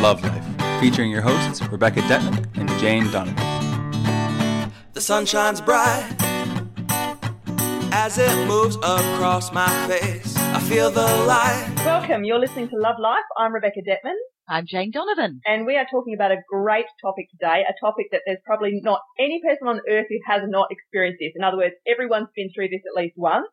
Love Life, featuring your hosts Rebecca Detman and Jane Donovan. The sun shines bright as it moves across my face. I feel the light. Welcome. You're listening to Love Life. I'm Rebecca Detman. I'm Jane Donovan. And we are talking about a great topic today, a topic that there's probably not any person on earth who has not experienced this. In other words, everyone's been through this at least once.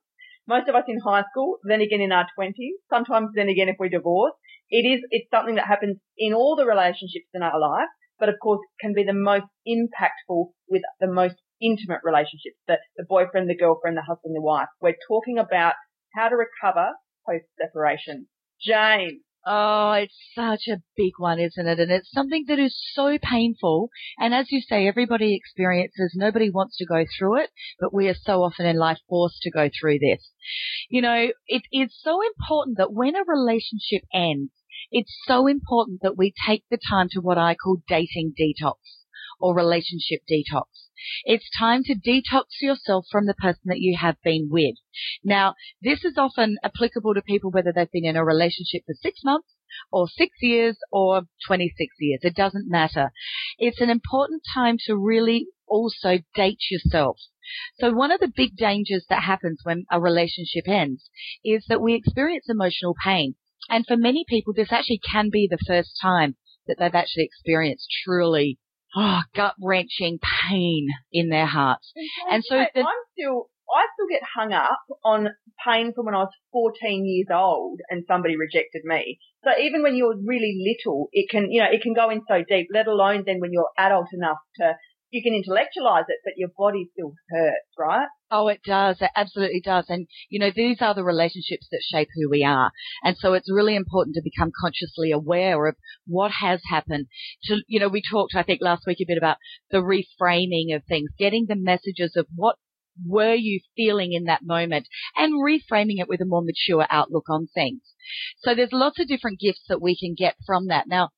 Most of us in high school, then again in our 20s, sometimes then again if we divorce. It is, it's something that happens in all the relationships in our life, but of course can be the most impactful with the most intimate relationships, the, the boyfriend, the girlfriend, the husband, the wife. We're talking about how to recover post separation. Jane, Oh, it's such a big one, isn't it? And it's something that is so painful. And as you say, everybody experiences, nobody wants to go through it, but we are so often in life forced to go through this. You know, it is so important that when a relationship ends, it's so important that we take the time to what I call dating detox or relationship detox. It's time to detox yourself from the person that you have been with. Now, this is often applicable to people whether they've been in a relationship for six months or six years or 26 years. It doesn't matter. It's an important time to really also date yourself. So one of the big dangers that happens when a relationship ends is that we experience emotional pain. And for many people, this actually can be the first time that they've actually experienced truly oh, gut wrenching pain in their hearts. And so the, I'm still, I still get hung up on pain from when I was 14 years old and somebody rejected me. So even when you're really little, it can, you know, it can go in so deep, let alone then when you're adult enough to you can intellectualize it, but your body still hurts, right? Oh, it does. It absolutely does. And, you know, these are the relationships that shape who we are. And so it's really important to become consciously aware of what has happened. To, you know, we talked, I think, last week a bit about the reframing of things, getting the messages of what were you feeling in that moment and reframing it with a more mature outlook on things. So there's lots of different gifts that we can get from that. Now,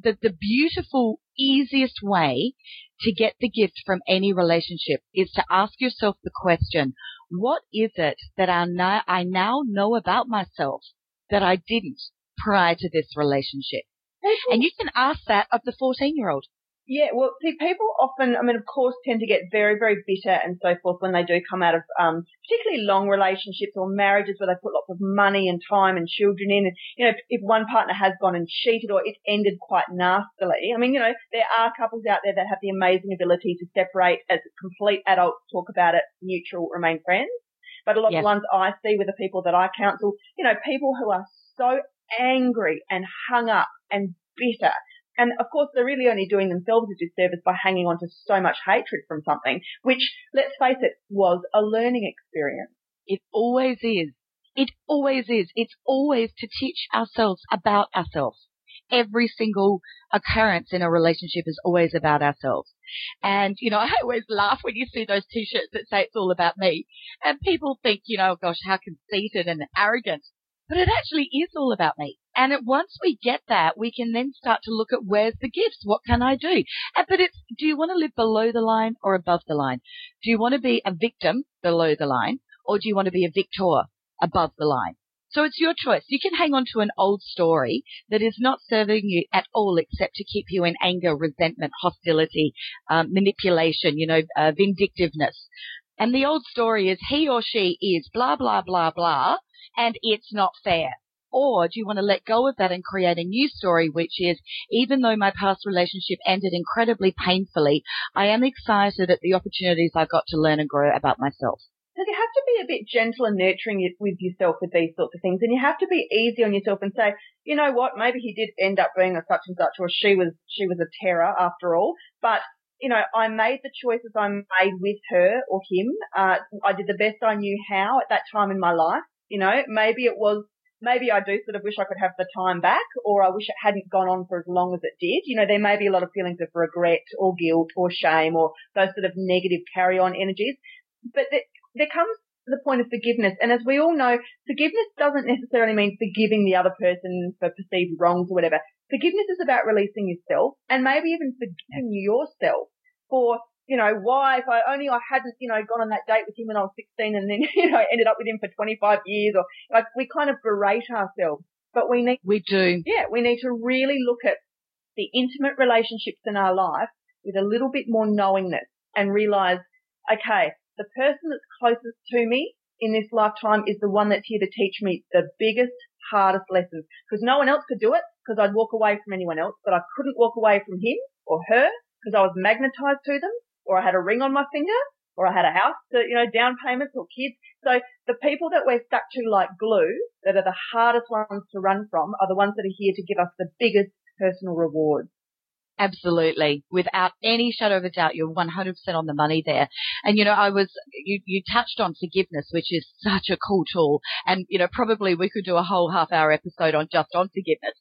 the, the beautiful, easiest way to get the gift from any relationship is to ask yourself the question, what is it that I now, I now know about myself that I didn't prior to this relationship? And you can ask that of the 14 year old. Yeah, well, see, people often, I mean, of course, tend to get very, very bitter and so forth when they do come out of, um, particularly long relationships or marriages where they put lots of money and time and children in. And, you know, if, if one partner has gone and cheated or it's ended quite nastily, I mean, you know, there are couples out there that have the amazing ability to separate as complete adults, talk about it, neutral, remain friends. But a lot of the ones I see with the people that I counsel, you know, people who are so angry and hung up and bitter and of course, they're really only doing themselves a disservice by hanging on to so much hatred from something, which, let's face it, was a learning experience. It always is. It always is. It's always to teach ourselves about ourselves. Every single occurrence in a relationship is always about ourselves. And, you know, I always laugh when you see those t-shirts that say it's all about me. And people think, you know, gosh, how conceited and arrogant. But it actually is all about me. And once we get that, we can then start to look at where's the gifts? What can I do? But it's, do you want to live below the line or above the line? Do you want to be a victim below the line or do you want to be a victor above the line? So it's your choice. You can hang on to an old story that is not serving you at all except to keep you in anger, resentment, hostility, um, manipulation, you know, uh, vindictiveness. And the old story is he or she is blah, blah, blah, blah, and it's not fair. Or do you want to let go of that and create a new story, which is even though my past relationship ended incredibly painfully, I am excited at the opportunities I've got to learn and grow about myself. So you have to be a bit gentle and nurturing with yourself with these sorts of things, and you have to be easy on yourself and say, you know what, maybe he did end up being a such and such, or she was she was a terror after all, but you know, I made the choices I made with her or him. Uh, I did the best I knew how at that time in my life. You know, maybe it was maybe I do sort of wish I could have the time back or I wish it hadn't gone on for as long as it did. You know, there may be a lot of feelings of regret or guilt or shame or those sort of negative carry on energies. But there, there comes the point of forgiveness. And as we all know, forgiveness doesn't necessarily mean forgiving the other person for perceived wrongs or whatever. Forgiveness is about releasing yourself and maybe even forgiving yourself for you know, why if I only I hadn't, you know, gone on that date with him when I was 16 and then, you know, ended up with him for 25 years or like we kind of berate ourselves, but we need, we do. Yeah, we need to really look at the intimate relationships in our life with a little bit more knowingness and realize, okay, the person that's closest to me in this lifetime is the one that's here to teach me the biggest, hardest lessons. Because no one else could do it because I'd walk away from anyone else, but I couldn't walk away from him or her because I was magnetized to them or I had a ring on my finger or I had a house to, you know, down payments or kids. So the people that we're stuck to like glue that are the hardest ones to run from are the ones that are here to give us the biggest personal rewards. Absolutely. Without any shadow of a doubt, you're 100% on the money there. And, you know, I was, you, you touched on forgiveness, which is such a cool tool. And, you know, probably we could do a whole half hour episode on just on forgiveness.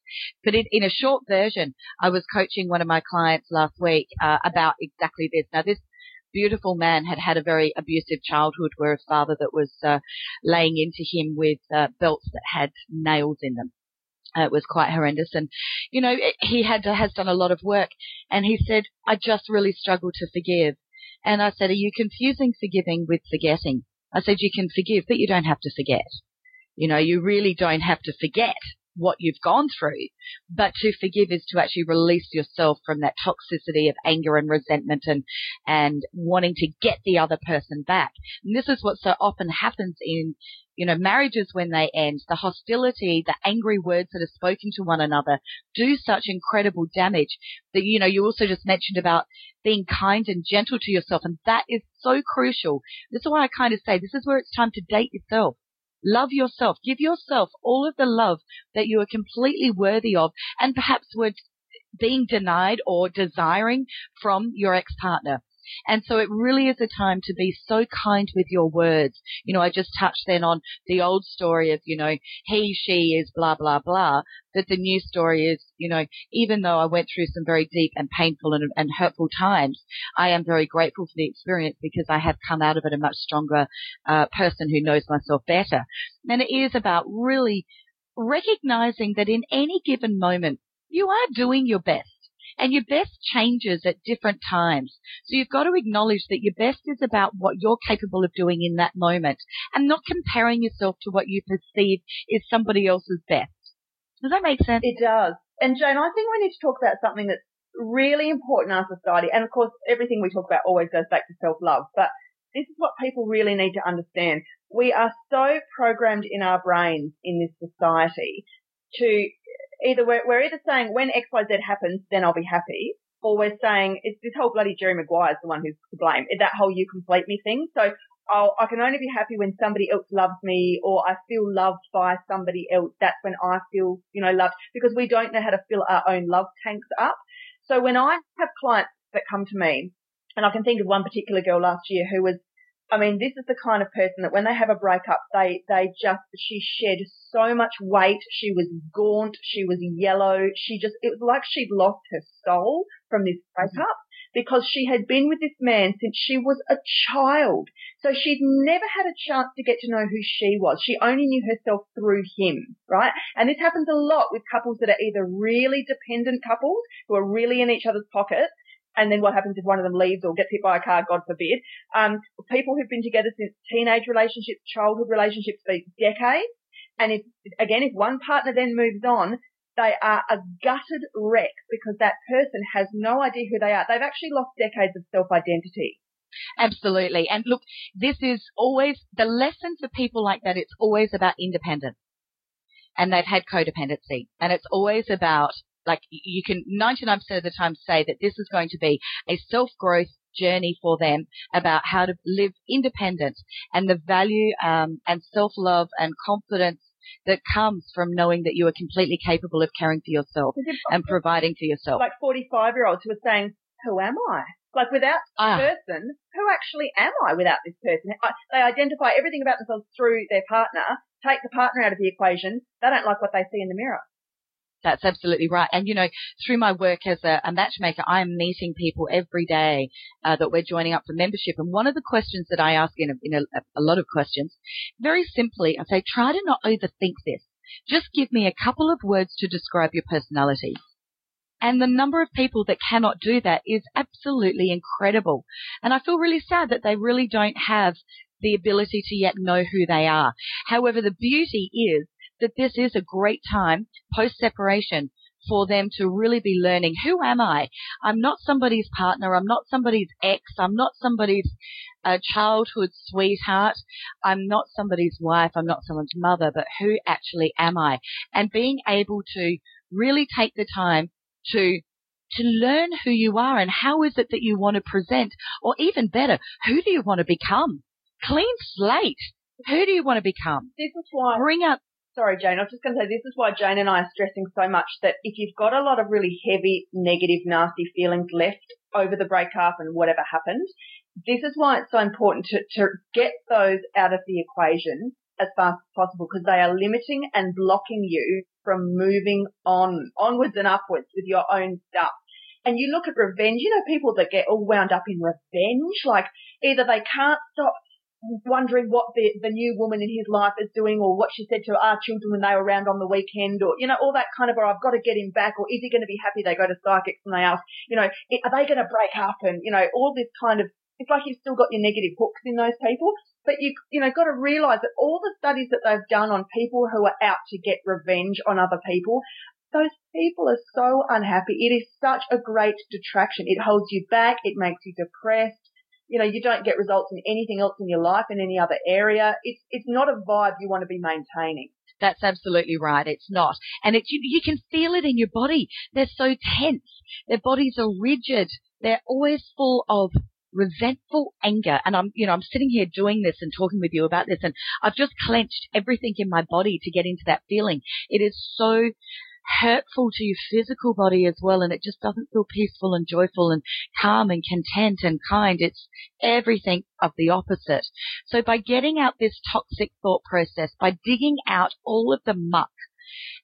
But in, in a short version, I was coaching one of my clients last week uh, about exactly this. Now, this beautiful man had had a very abusive childhood where his father that was uh, laying into him with uh, belts that had nails in them. Uh, it was quite horrendous. And, you know, he had has done a lot of work. And he said, I just really struggle to forgive. And I said, are you confusing forgiving with forgetting? I said, you can forgive, but you don't have to forget. You know, you really don't have to forget what you've gone through, but to forgive is to actually release yourself from that toxicity of anger and resentment and, and wanting to get the other person back. And this is what so often happens in, you know, marriages when they end. The hostility, the angry words that are spoken to one another do such incredible damage that, you know, you also just mentioned about being kind and gentle to yourself. And that is so crucial. This is why I kind of say this is where it's time to date yourself. Love yourself. Give yourself all of the love that you are completely worthy of and perhaps were being denied or desiring from your ex-partner. And so it really is a time to be so kind with your words. You know, I just touched then on the old story of, you know, he, she is blah, blah, blah. That the new story is, you know, even though I went through some very deep and painful and, and hurtful times, I am very grateful for the experience because I have come out of it a much stronger uh, person who knows myself better. And it is about really recognizing that in any given moment, you are doing your best and your best changes at different times. So you've got to acknowledge that your best is about what you're capable of doing in that moment and not comparing yourself to what you perceive is somebody else's best. Does that make sense? It does. And Jane, I think we need to talk about something that's really important in our society. And of course, everything we talk about always goes back to self-love, but this is what people really need to understand. We are so programmed in our brains in this society to either we're, we're either saying when X, Y, Z happens, then I'll be happy, or we're saying it's this whole bloody Jerry Maguire is the one who's to blame. It's that whole you complete me thing. So I'll, I can only be happy when somebody else loves me or I feel loved by somebody else. That's when I feel, you know, loved because we don't know how to fill our own love tanks up. So when I have clients that come to me, and I can think of one particular girl last year who was I mean, this is the kind of person that when they have a breakup, they, they just, she shed so much weight. She was gaunt. She was yellow. She just, it was like she'd lost her soul from this mm-hmm. breakup because she had been with this man since she was a child. So she'd never had a chance to get to know who she was. She only knew herself through him, right? And this happens a lot with couples that are either really dependent couples who are really in each other's pocket and then what happens if one of them leaves or gets hit by a car, God forbid. Um, people who've been together since teenage relationships, childhood relationships for decades, and if, again, if one partner then moves on, they are a gutted wreck because that person has no idea who they are. They've actually lost decades of self-identity. Absolutely. And look, this is always the lesson for people like that. It's always about independence and they've had codependency and it's always about like you can 99% of the time say that this is going to be a self-growth journey for them about how to live independent and the value um, and self-love and confidence that comes from knowing that you are completely capable of caring for yourself and providing for yourself. Like 45 year olds who are saying, who am I? Like without this ah. person, who actually am I without this person? They identify everything about themselves through their partner, take the partner out of the equation. They don't like what they see in the mirror. That's absolutely right. And you know, through my work as a, a matchmaker, I am meeting people every day uh, that we're joining up for membership. And one of the questions that I ask in, a, in a, a lot of questions, very simply, I say, try to not overthink this. Just give me a couple of words to describe your personality. And the number of people that cannot do that is absolutely incredible. And I feel really sad that they really don't have the ability to yet know who they are. However, the beauty is that this is a great time post separation for them to really be learning who am I? I'm not somebody's partner. I'm not somebody's ex. I'm not somebody's uh, childhood sweetheart. I'm not somebody's wife. I'm not someone's mother, but who actually am I? And being able to really take the time to to learn who you are and how is it that you want to present, or even better, who do you want to become? Clean slate. Who do you want to become? This is why. Bring up Sorry, Jane. I was just going to say this is why Jane and I are stressing so much that if you've got a lot of really heavy, negative, nasty feelings left over the breakup and whatever happened, this is why it's so important to, to get those out of the equation as fast as possible because they are limiting and blocking you from moving on, onwards and upwards with your own stuff. And you look at revenge, you know, people that get all wound up in revenge, like either they can't stop wondering what the, the new woman in his life is doing or what she said to our children when they were around on the weekend or, you know, all that kind of, or I've got to get him back or is he going to be happy they go to psychics and they ask, you know, are they going to break up and, you know, all this kind of, it's like you've still got your negative hooks in those people. But you, you know, got to realize that all the studies that they've done on people who are out to get revenge on other people, those people are so unhappy. It is such a great detraction. It holds you back. It makes you depressed you know, you don't get results in anything else in your life in any other area. It's, it's not a vibe you want to be maintaining. That's absolutely right. It's not. And it, you, you can feel it in your body. They're so tense. Their bodies are rigid. They're always full of resentful anger. And I'm, you know, I'm sitting here doing this and talking with you about this and I've just clenched everything in my body to get into that feeling. It is so hurtful to your physical body as well and it just doesn't feel peaceful and joyful and calm and content and kind. It's everything of the opposite. So by getting out this toxic thought process, by digging out all of the muck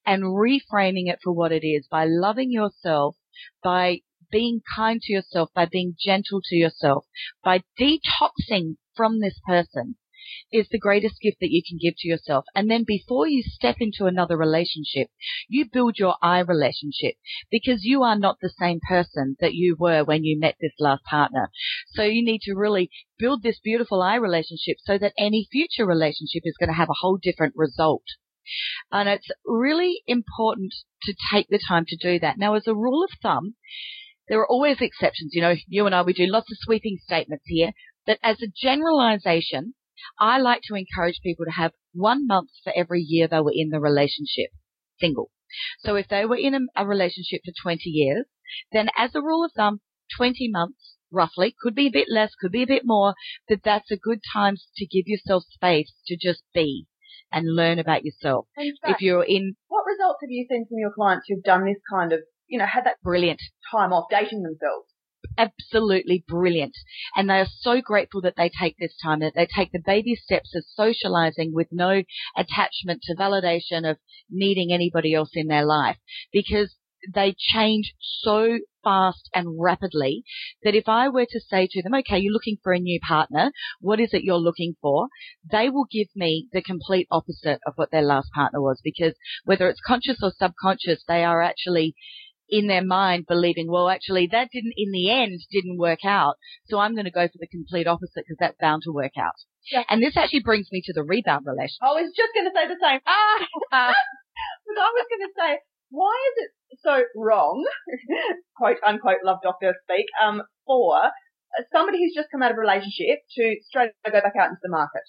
and reframing it for what it is, by loving yourself, by being kind to yourself, by being gentle to yourself, by detoxing from this person, is the greatest gift that you can give to yourself. And then before you step into another relationship, you build your I relationship because you are not the same person that you were when you met this last partner. So you need to really build this beautiful I relationship so that any future relationship is going to have a whole different result. And it's really important to take the time to do that. Now, as a rule of thumb, there are always exceptions. You know, you and I, we do lots of sweeping statements here, but as a generalization, I like to encourage people to have one month for every year they were in the relationship, single. So if they were in a, a relationship for 20 years, then as a rule of thumb, 20 months roughly, could be a bit less, could be a bit more, but that's a good time to give yourself space to just be and learn about yourself. Fact, if you're in what results have you seen from your clients who've done this kind of, you know, had that brilliant time off dating themselves? Absolutely brilliant. And they are so grateful that they take this time, that they take the baby steps of socializing with no attachment to validation of needing anybody else in their life because they change so fast and rapidly that if I were to say to them, okay, you're looking for a new partner, what is it you're looking for? They will give me the complete opposite of what their last partner was because whether it's conscious or subconscious, they are actually in their mind believing, well, actually that didn't, in the end, didn't work out. So I'm going to go for the complete opposite because that's bound to work out. Yeah. And this actually brings me to the rebound relationship. I was just going to say the same. Ah! but I was going to say, why is it so wrong, quote unquote love doctor speak, um, for somebody who's just come out of a relationship to straight go back out into the market?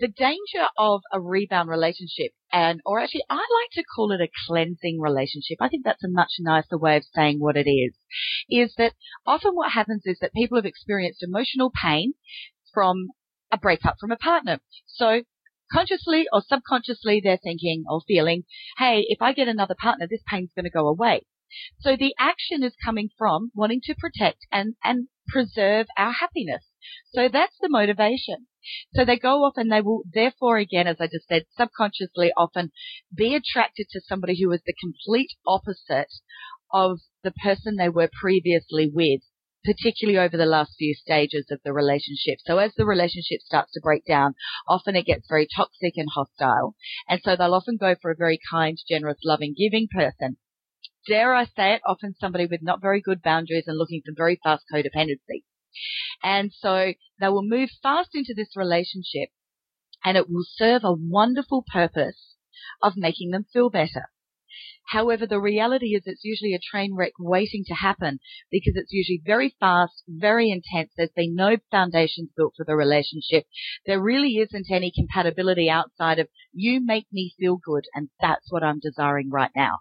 The danger of a rebound relationship and or actually I like to call it a cleansing relationship. I think that's a much nicer way of saying what it is. Is that often what happens is that people have experienced emotional pain from a breakup from a partner. So consciously or subconsciously they're thinking or feeling, hey, if I get another partner, this pain's going to go away. So the action is coming from wanting to protect and, and preserve our happiness. So that's the motivation. So they go off and they will therefore again, as I just said, subconsciously often be attracted to somebody who is the complete opposite of the person they were previously with particularly over the last few stages of the relationship. So as the relationship starts to break down, often it gets very toxic and hostile. And so they'll often go for a very kind, generous, loving, giving person. Dare I say it, often somebody with not very good boundaries and looking for very fast codependency. And so they will move fast into this relationship and it will serve a wonderful purpose of making them feel better. However, the reality is it's usually a train wreck waiting to happen because it's usually very fast, very intense. There's been no foundations built for the relationship. There really isn't any compatibility outside of you make me feel good and that's what I'm desiring right now.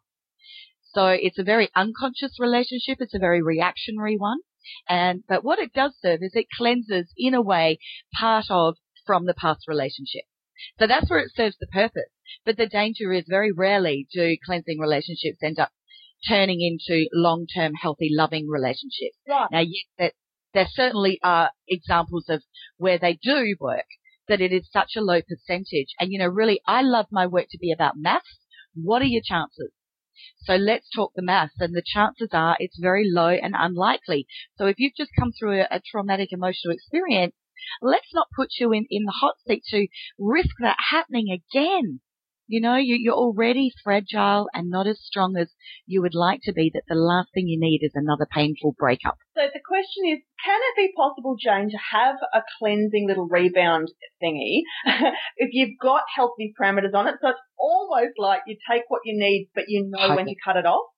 So it's a very unconscious relationship. It's a very reactionary one. And, but what it does serve is it cleanses in a way part of from the past relationship. So that's where it serves the purpose. But the danger is very rarely do cleansing relationships end up turning into long-term healthy loving relationships. Right. Now, yes, that, there certainly are examples of where they do work, but it is such a low percentage. And you know, really, I love my work to be about maths. What are your chances? So let's talk the maths and the chances are it's very low and unlikely. So if you've just come through a, a traumatic emotional experience, let's not put you in, in the hot seat to risk that happening again. You know, you, you're already fragile and not as strong as you would like to be that the last thing you need is another painful breakup. So the question is, can it be possible, Jane, to have a cleansing little rebound thingy if you've got healthy parameters on it? So it's almost like you take what you need, but you know when to cut it off.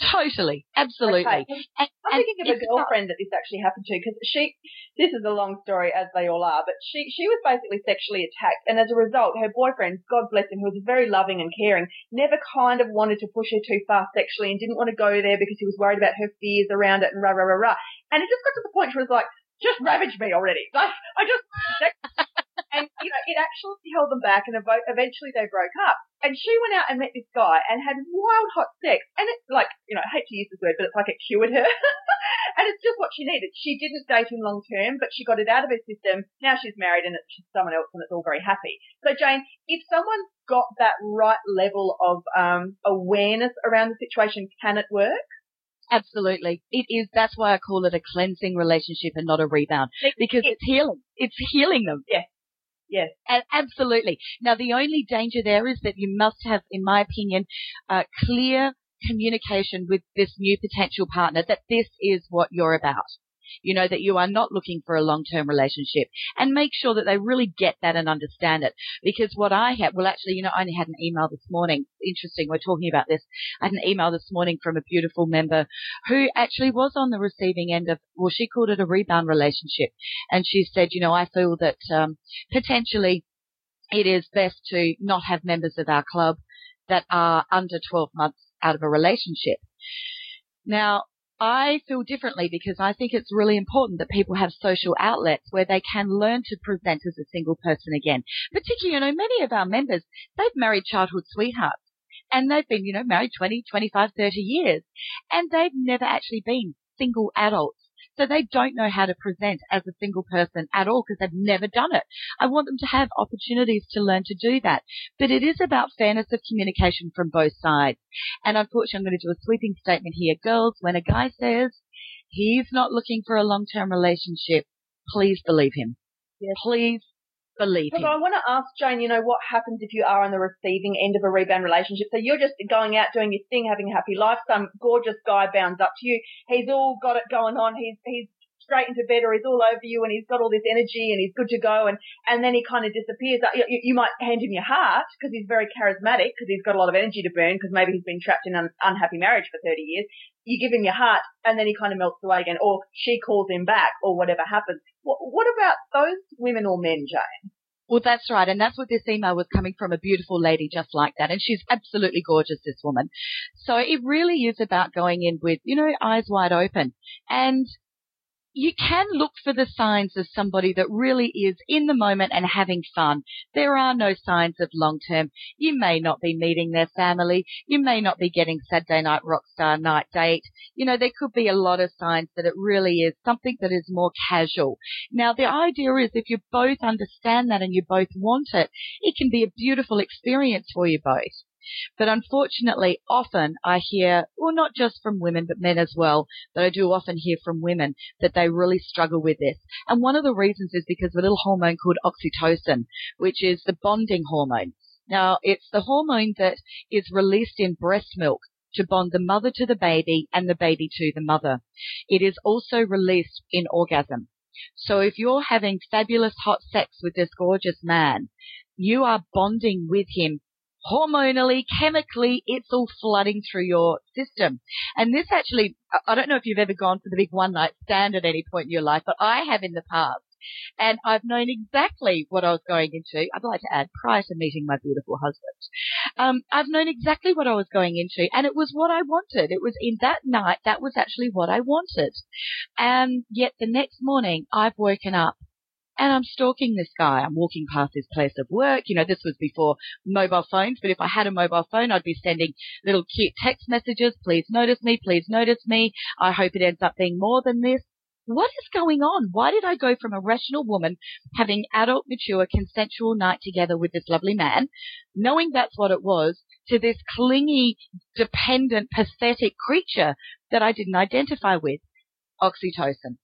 Totally, absolutely. Okay. And, I'm and thinking of a girlfriend that this actually happened to because she, this is a long story as they all are, but she, she was basically sexually attacked and as a result her boyfriend, God bless him, who was very loving and caring, never kind of wanted to push her too far sexually and didn't want to go there because he was worried about her fears around it and rah, rah, rah, rah. And it just got to the point where it was like, just ravage me already. Like, I just, and you know, it actually held them back and eventually they broke up. And she went out and met this guy and had wild hot sex. And it's like, you know, I hate to use this word, but it's like it cured her. and it's just what she needed. She didn't date him long term, but she got it out of her system. Now she's married and it's someone else and it's all very happy. So Jane, if someone's got that right level of um, awareness around the situation, can it work? Absolutely. It is, that's why I call it a cleansing relationship and not a rebound. Because it's healing. It's healing them. Yes. Yes. A- absolutely. Now the only danger there is that you must have, in my opinion, uh, clear communication with this new potential partner that this is what you're about. You know, that you are not looking for a long-term relationship and make sure that they really get that and understand it. Because what I had, well actually, you know, I only had an email this morning. Interesting. We're talking about this. I had an email this morning from a beautiful member who actually was on the receiving end of, well, she called it a rebound relationship. And she said, you know, I feel that, um, potentially it is best to not have members of our club that are under 12 months out of a relationship. Now, I feel differently because I think it's really important that people have social outlets where they can learn to present as a single person again. Particularly, you know, many of our members, they've married childhood sweethearts and they've been, you know, married 20, 25, 30 years and they've never actually been single adults. So they don't know how to present as a single person at all because they've never done it. I want them to have opportunities to learn to do that. But it is about fairness of communication from both sides. And unfortunately, I'm going to do a sweeping statement here. Girls, when a guy says he's not looking for a long-term relationship, please believe him. Yes. Please believe him. I want to ask Jane, you know, what happens if you are on the receiving end of a rebound relationship? So you're just going out doing your thing, having a happy life. Some gorgeous guy bounds up to you. He's all got it going on. He's he's straight into bed or he's all over you and he's got all this energy and he's good to go and and then he kind of disappears. You, you you might hand him your heart because he's very charismatic because he's got a lot of energy to burn because maybe he's been trapped in an unhappy marriage for 30 years. You give him your heart and then he kind of melts away again or she calls him back or whatever happens. What, about those women or men, Jane? Well, that's right. And that's what this email was coming from a beautiful lady just like that. And she's absolutely gorgeous, this woman. So it really is about going in with, you know, eyes wide open. And you can look for the signs of somebody that really is in the moment and having fun. There are no signs of long term. You may not be meeting their family. You may not be getting Saturday night rock star night date. You know, there could be a lot of signs that it really is something that is more casual. Now, the idea is if you both understand that and you both want it, it can be a beautiful experience for you both. But unfortunately, often I hear, well, not just from women, but men as well, but I do often hear from women that they really struggle with this. And one of the reasons is because of a little hormone called oxytocin, which is the bonding hormone. Now, it's the hormone that is released in breast milk to bond the mother to the baby and the baby to the mother. It is also released in orgasm. So if you're having fabulous hot sex with this gorgeous man, you are bonding with him hormonally, chemically, it's all flooding through your system. And this actually, I don't know if you've ever gone for the big one night stand at any point in your life, but I have in the past. And I've known exactly what I was going into. I'd like to add prior to meeting my beautiful husband. Um, I've known exactly what I was going into and it was what I wanted. It was in that night, that was actually what I wanted. And yet the next morning I've woken up and I'm stalking this guy. I'm walking past his place of work. You know, this was before mobile phones, but if I had a mobile phone, I'd be sending little cute text messages. Please notice me. Please notice me. I hope it ends up being more than this. What is going on? Why did I go from a rational woman having adult, mature, consensual night together with this lovely man, knowing that's what it was, to this clingy, dependent, pathetic creature that I didn't identify with? Oxytocin.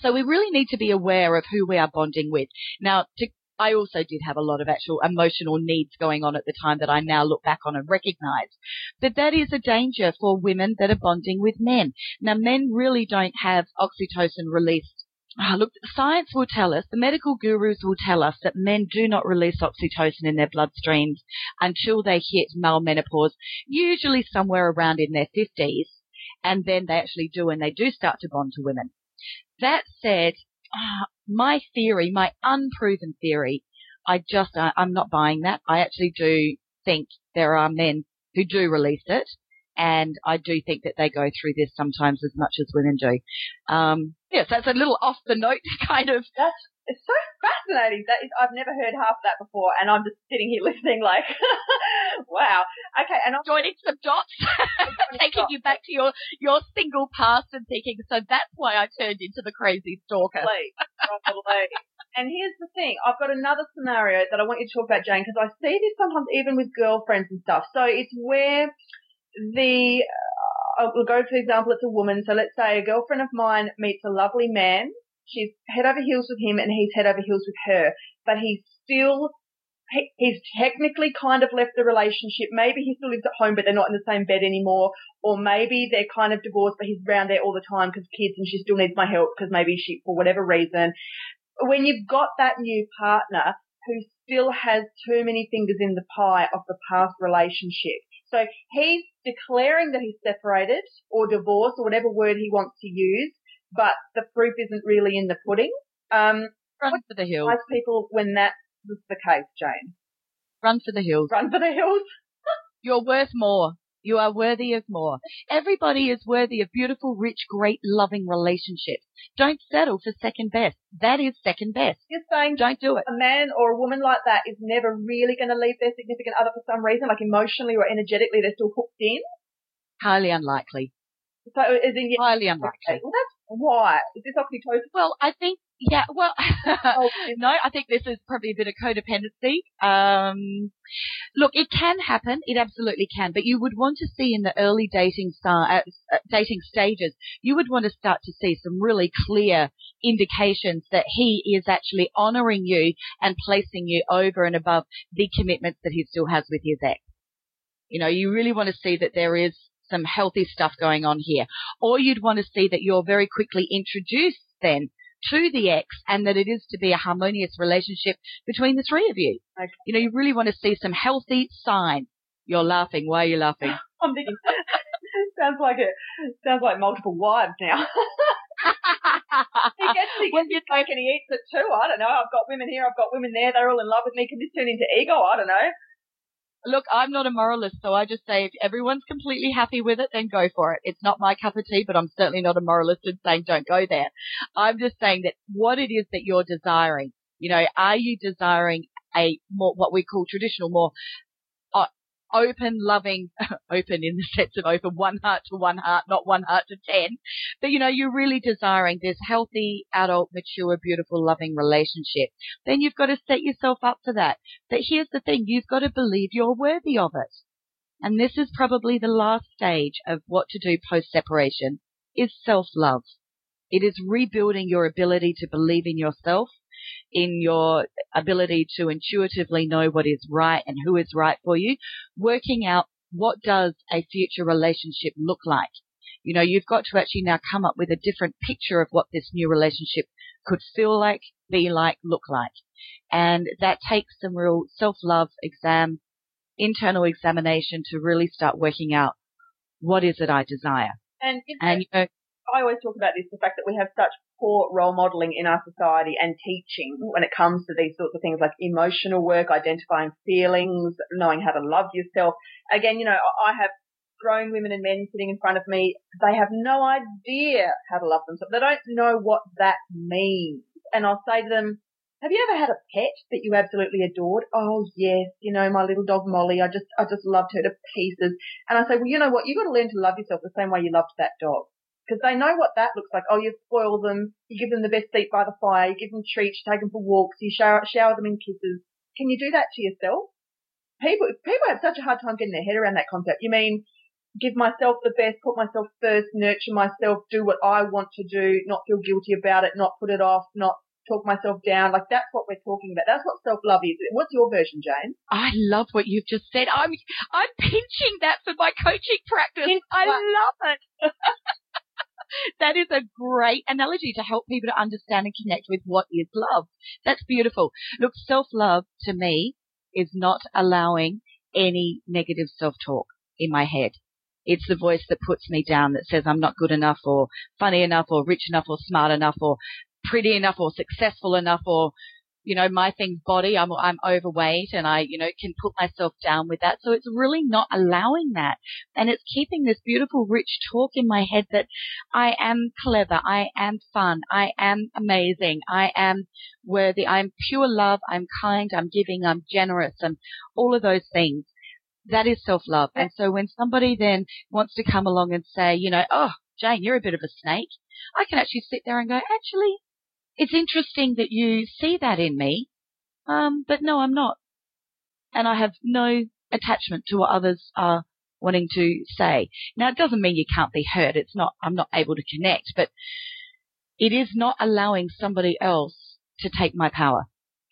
So we really need to be aware of who we are bonding with. Now, to, I also did have a lot of actual emotional needs going on at the time that I now look back on and recognize But that is a danger for women that are bonding with men. Now, men really don't have oxytocin released Oh, look, science will tell us, the medical gurus will tell us that men do not release oxytocin in their bloodstreams until they hit male menopause, usually somewhere around in their 50s. And then they actually do, and they do start to bond to women. That said, uh, my theory, my unproven theory, I just, I, I'm not buying that. I actually do think there are men who do release it. And I do think that they go through this sometimes as much as women do. Um, yes, that's a little off the note kind of. It's so fascinating. That is, I've never heard half of that before, and I'm just sitting here listening, like, wow. Okay, and I'm joining some dots, taking dots. you back to your your single past and thinking. So that's why I turned into the crazy stalker. Probably, probably. and here's the thing: I've got another scenario that I want you to talk about, Jane, because I see this sometimes even with girlfriends and stuff. So it's where the uh, will go for example, it's a woman. So let's say a girlfriend of mine meets a lovely man She's head over heels with him and he's head over heels with her, but he's still he's technically kind of left the relationship. Maybe he still lives at home, but they're not in the same bed anymore. Or maybe they're kind of divorced, but he's around there all the time because kids and she still needs my help because maybe she, for whatever reason. When you've got that new partner who still has too many fingers in the pie of the past relationship. So he's declaring that he's separated or divorced or whatever word he wants to use, but the proof isn't really in the pudding. Um, Run for the hills. Most people when that was the case, Jane. Run for the hills. Run for the hills. You're worth more. You are worthy of more. Everybody is worthy of beautiful, rich, great, loving relationships. Don't settle for second best. That is second best. You're saying don't do it. A man or a woman like that is never really going to leave their significant other for some reason, like emotionally or energetically, they're still hooked in. Highly unlikely. So, is highly unlikely. Well, that's why? Is this oxytocin? Well, I think, yeah, well, oh, no, I think this is probably a bit of codependency. Um, look, it can happen. It absolutely can. But you would want to see in the early dating star, uh, uh, dating stages, you would want to start to see some really clear indications that he is actually honoring you and placing you over and above the commitments that he still has with his ex. You know, you really want to see that there is some healthy stuff going on here. Or you'd want to see that you're very quickly introduced then to the ex and that it is to be a harmonious relationship between the three of you. Okay. You know, you really want to see some healthy signs. You're laughing. Why are you laughing? I'm thinking, sounds like it, sounds like multiple wives now. he gets, he gets his cake and he eats it too. I don't know. I've got women here. I've got women there. They're all in love with me. Can this turn into ego? I don't know. Look, I'm not a moralist, so I just say if everyone's completely happy with it, then go for it. It's not my cup of tea, but I'm certainly not a moralist in saying don't go there. I'm just saying that what it is that you're desiring. You know, are you desiring a more, what we call traditional, more open, loving, open in the sense of open one heart to one heart, not one heart to ten. But you know, you're really desiring this healthy, adult, mature, beautiful, loving relationship. Then you've got to set yourself up for that. But here's the thing, you've got to believe you're worthy of it. And this is probably the last stage of what to do post separation is self-love. It is rebuilding your ability to believe in yourself in your ability to intuitively know what is right and who is right for you, working out what does a future relationship look like. You know, you've got to actually now come up with a different picture of what this new relationship could feel like, be like, look like. And that takes some real self-love exam internal examination to really start working out what is it I desire. And, And, you know, I always talk about this, the fact that we have such poor role modeling in our society and teaching when it comes to these sorts of things like emotional work, identifying feelings, knowing how to love yourself. Again, you know, I have grown women and men sitting in front of me. They have no idea how to love themselves. They don't know what that means. And I'll say to them, have you ever had a pet that you absolutely adored? Oh yes, you know, my little dog Molly, I just, I just loved her to pieces. And I say, well, you know what? You've got to learn to love yourself the same way you loved that dog because they know what that looks like. Oh, you spoil them, you give them the best seat by the fire, you give them treats, you take them for walks, you shower, shower them in kisses. Can you do that to yourself? People, people have such a hard time getting their head around that concept. You mean give myself the best, put myself first, nurture myself, do what I want to do, not feel guilty about it, not put it off, not talk myself down. Like that's what we're talking about. That's what self-love is. What's your version, Jane? I love what you've just said. I'm I'm pinching that for my coaching practice. Pinch I love it. that is a great analogy to help people to understand and connect with what is love. That's beautiful. Look, self-love to me is not allowing any negative self-talk in my head. It's the voice that puts me down that says I'm not good enough or funny enough or rich enough or smart enough or pretty enough or successful enough or you know my thing's body I'm I'm overweight and I you know can put myself down with that. So it's really not allowing that. And it's keeping this beautiful rich talk in my head that I am clever I am fun I am amazing I am worthy I'm pure love I'm kind I'm giving I'm generous and all of those things. That is self love and so when somebody then wants to come along and say you know oh Jane you're a bit of a snake I can actually sit there and go actually it's interesting that you see that in me, um, but no, I'm not. And I have no attachment to what others are wanting to say. Now, it doesn't mean you can't be hurt. It's not, I'm not able to connect, but it is not allowing somebody else to take my power.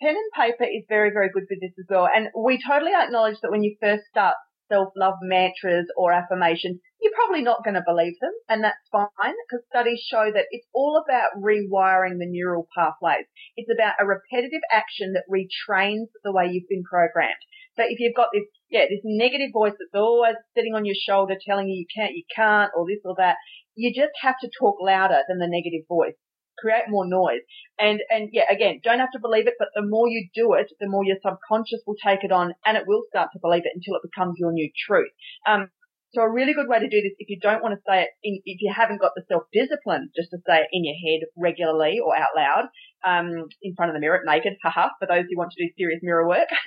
pen and paper is very, very good for this as well. And we totally acknowledge that when you first start self-love mantras or affirmations, you're probably not going to believe them, and that's fine because studies show that it's all about rewiring the neural pathways. It's about a repetitive action that retrains the way you've been programmed. So if you've got this, yeah, this negative voice that's always sitting on your shoulder telling you you can't, you can't, or this or that, you just have to talk louder than the negative voice create more noise. And, and yeah, again, don't have to believe it, but the more you do it, the more your subconscious will take it on and it will start to believe it until it becomes your new truth. Um, so a really good way to do this, if you don't want to say it, in, if you haven't got the self-discipline, just to say it in your head regularly or out loud, um, in front of the mirror, naked, haha, for those who want to do serious mirror work.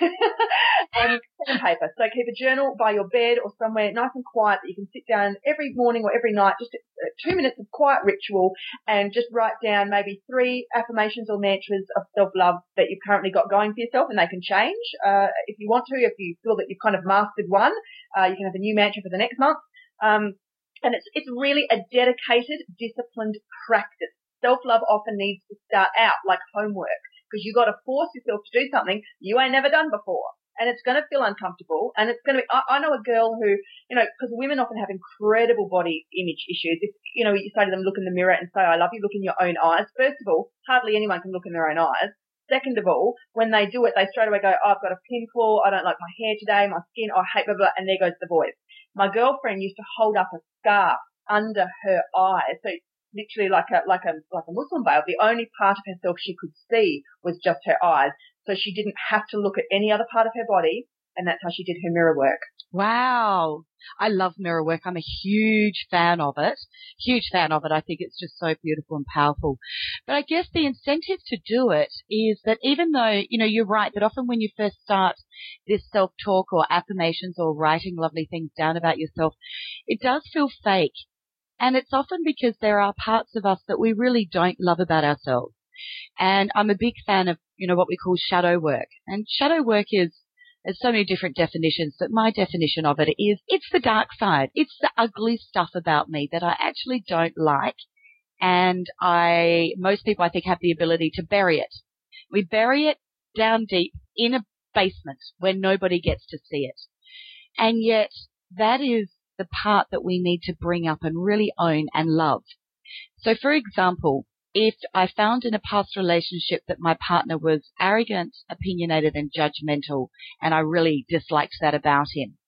and pen and paper. So keep a journal by your bed or somewhere nice and quiet that you can sit down every morning or every night, just uh, two minutes of quiet ritual and just write down maybe three affirmations or mantras of self-love that you've currently got going for yourself and they can change, uh, if you want to, if you feel that you've kind of mastered one, uh, you can have a new mantra for the next month. Um, and it's, it's really a dedicated, disciplined practice. Self-love often needs to start out like homework because you've got to force yourself to do something you ain't never done before. And it's going to feel uncomfortable. And it's going to be, I, I know a girl who, you know, because women often have incredible body image issues. If, you know, you say to them, look in the mirror and say, I love you, look in your own eyes. First of all, hardly anyone can look in their own eyes. Second of all, when they do it, they straight away go, oh, I've got a pimple. I don't like my hair today, my skin. Oh, I hate blah, blah, and there goes the voice. My girlfriend used to hold up a scarf under her eye. So literally like a, like a, like a Muslim veil. The only part of herself she could see was just her eyes. So she didn't have to look at any other part of her body. And that's how she did her mirror work. Wow. I love mirror work. I'm a huge fan of it. Huge fan of it. I think it's just so beautiful and powerful. But I guess the incentive to do it is that even though, you know, you're right that often when you first start this self-talk or affirmations or writing lovely things down about yourself, it does feel fake. And it's often because there are parts of us that we really don't love about ourselves. And I'm a big fan of, you know, what we call shadow work. And shadow work is there's so many different definitions, but my definition of it is it's the dark side. It's the ugly stuff about me that I actually don't like. And I, most people I think have the ability to bury it. We bury it down deep in a basement where nobody gets to see it. And yet that is the part that we need to bring up and really own and love. So for example, if I found in a past relationship that my partner was arrogant, opinionated, and judgmental, and I really disliked that about him,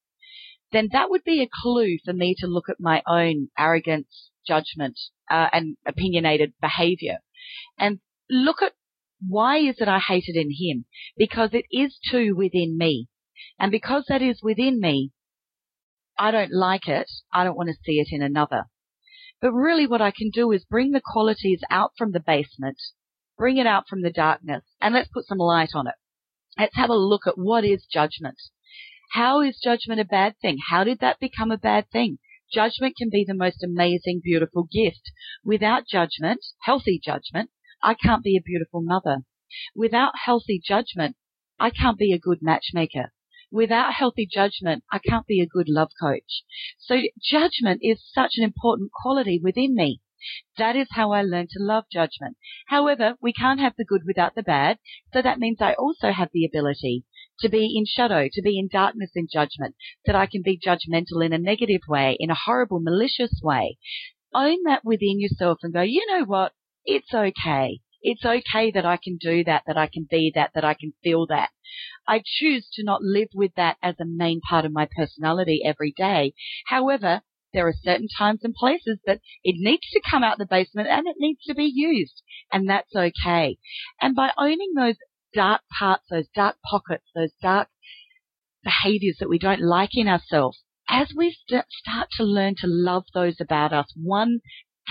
then that would be a clue for me to look at my own arrogance, judgment, uh, and opinionated behavior and look at why is it I hate it in him? Because it is too within me. And because that is within me, I don't like it. I don't want to see it in another. But really what I can do is bring the qualities out from the basement, bring it out from the darkness, and let's put some light on it. Let's have a look at what is judgment. How is judgment a bad thing? How did that become a bad thing? Judgment can be the most amazing, beautiful gift. Without judgment, healthy judgment, I can't be a beautiful mother. Without healthy judgment, I can't be a good matchmaker. Without healthy judgment, I can't be a good love coach. So judgment is such an important quality within me. That is how I learned to love judgment. However, we can't have the good without the bad, so that means I also have the ability to be in shadow, to be in darkness in judgment, that I can be judgmental in a negative way, in a horrible, malicious way. Own that within yourself and go, you know what? It's okay. It's okay that I can do that, that I can be that, that I can feel that. I choose to not live with that as a main part of my personality every day. However, there are certain times and places that it needs to come out the basement and it needs to be used. And that's okay. And by owning those dark parts, those dark pockets, those dark behaviors that we don't like in ourselves, as we st- start to learn to love those about us, one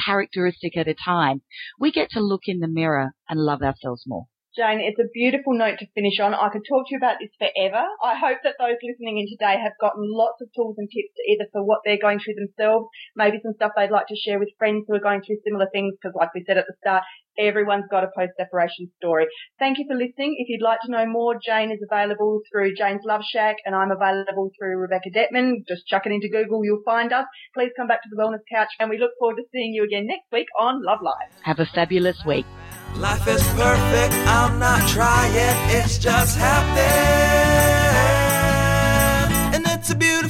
characteristic at a time, we get to look in the mirror and love ourselves more. Jane, it's a beautiful note to finish on. I could talk to you about this forever. I hope that those listening in today have gotten lots of tools and tips either for what they're going through themselves, maybe some stuff they'd like to share with friends who are going through similar things, because like we said at the start, everyone's got a post-separation story. Thank you for listening. If you'd like to know more, Jane is available through Jane's Love Shack and I'm available through Rebecca Dettman. Just chuck it into Google, you'll find us. Please come back to the Wellness Couch and we look forward to seeing you again next week on Love Life. Have a fabulous week. Life is perfect, I'm not trying, it's just happening. And it's a beautiful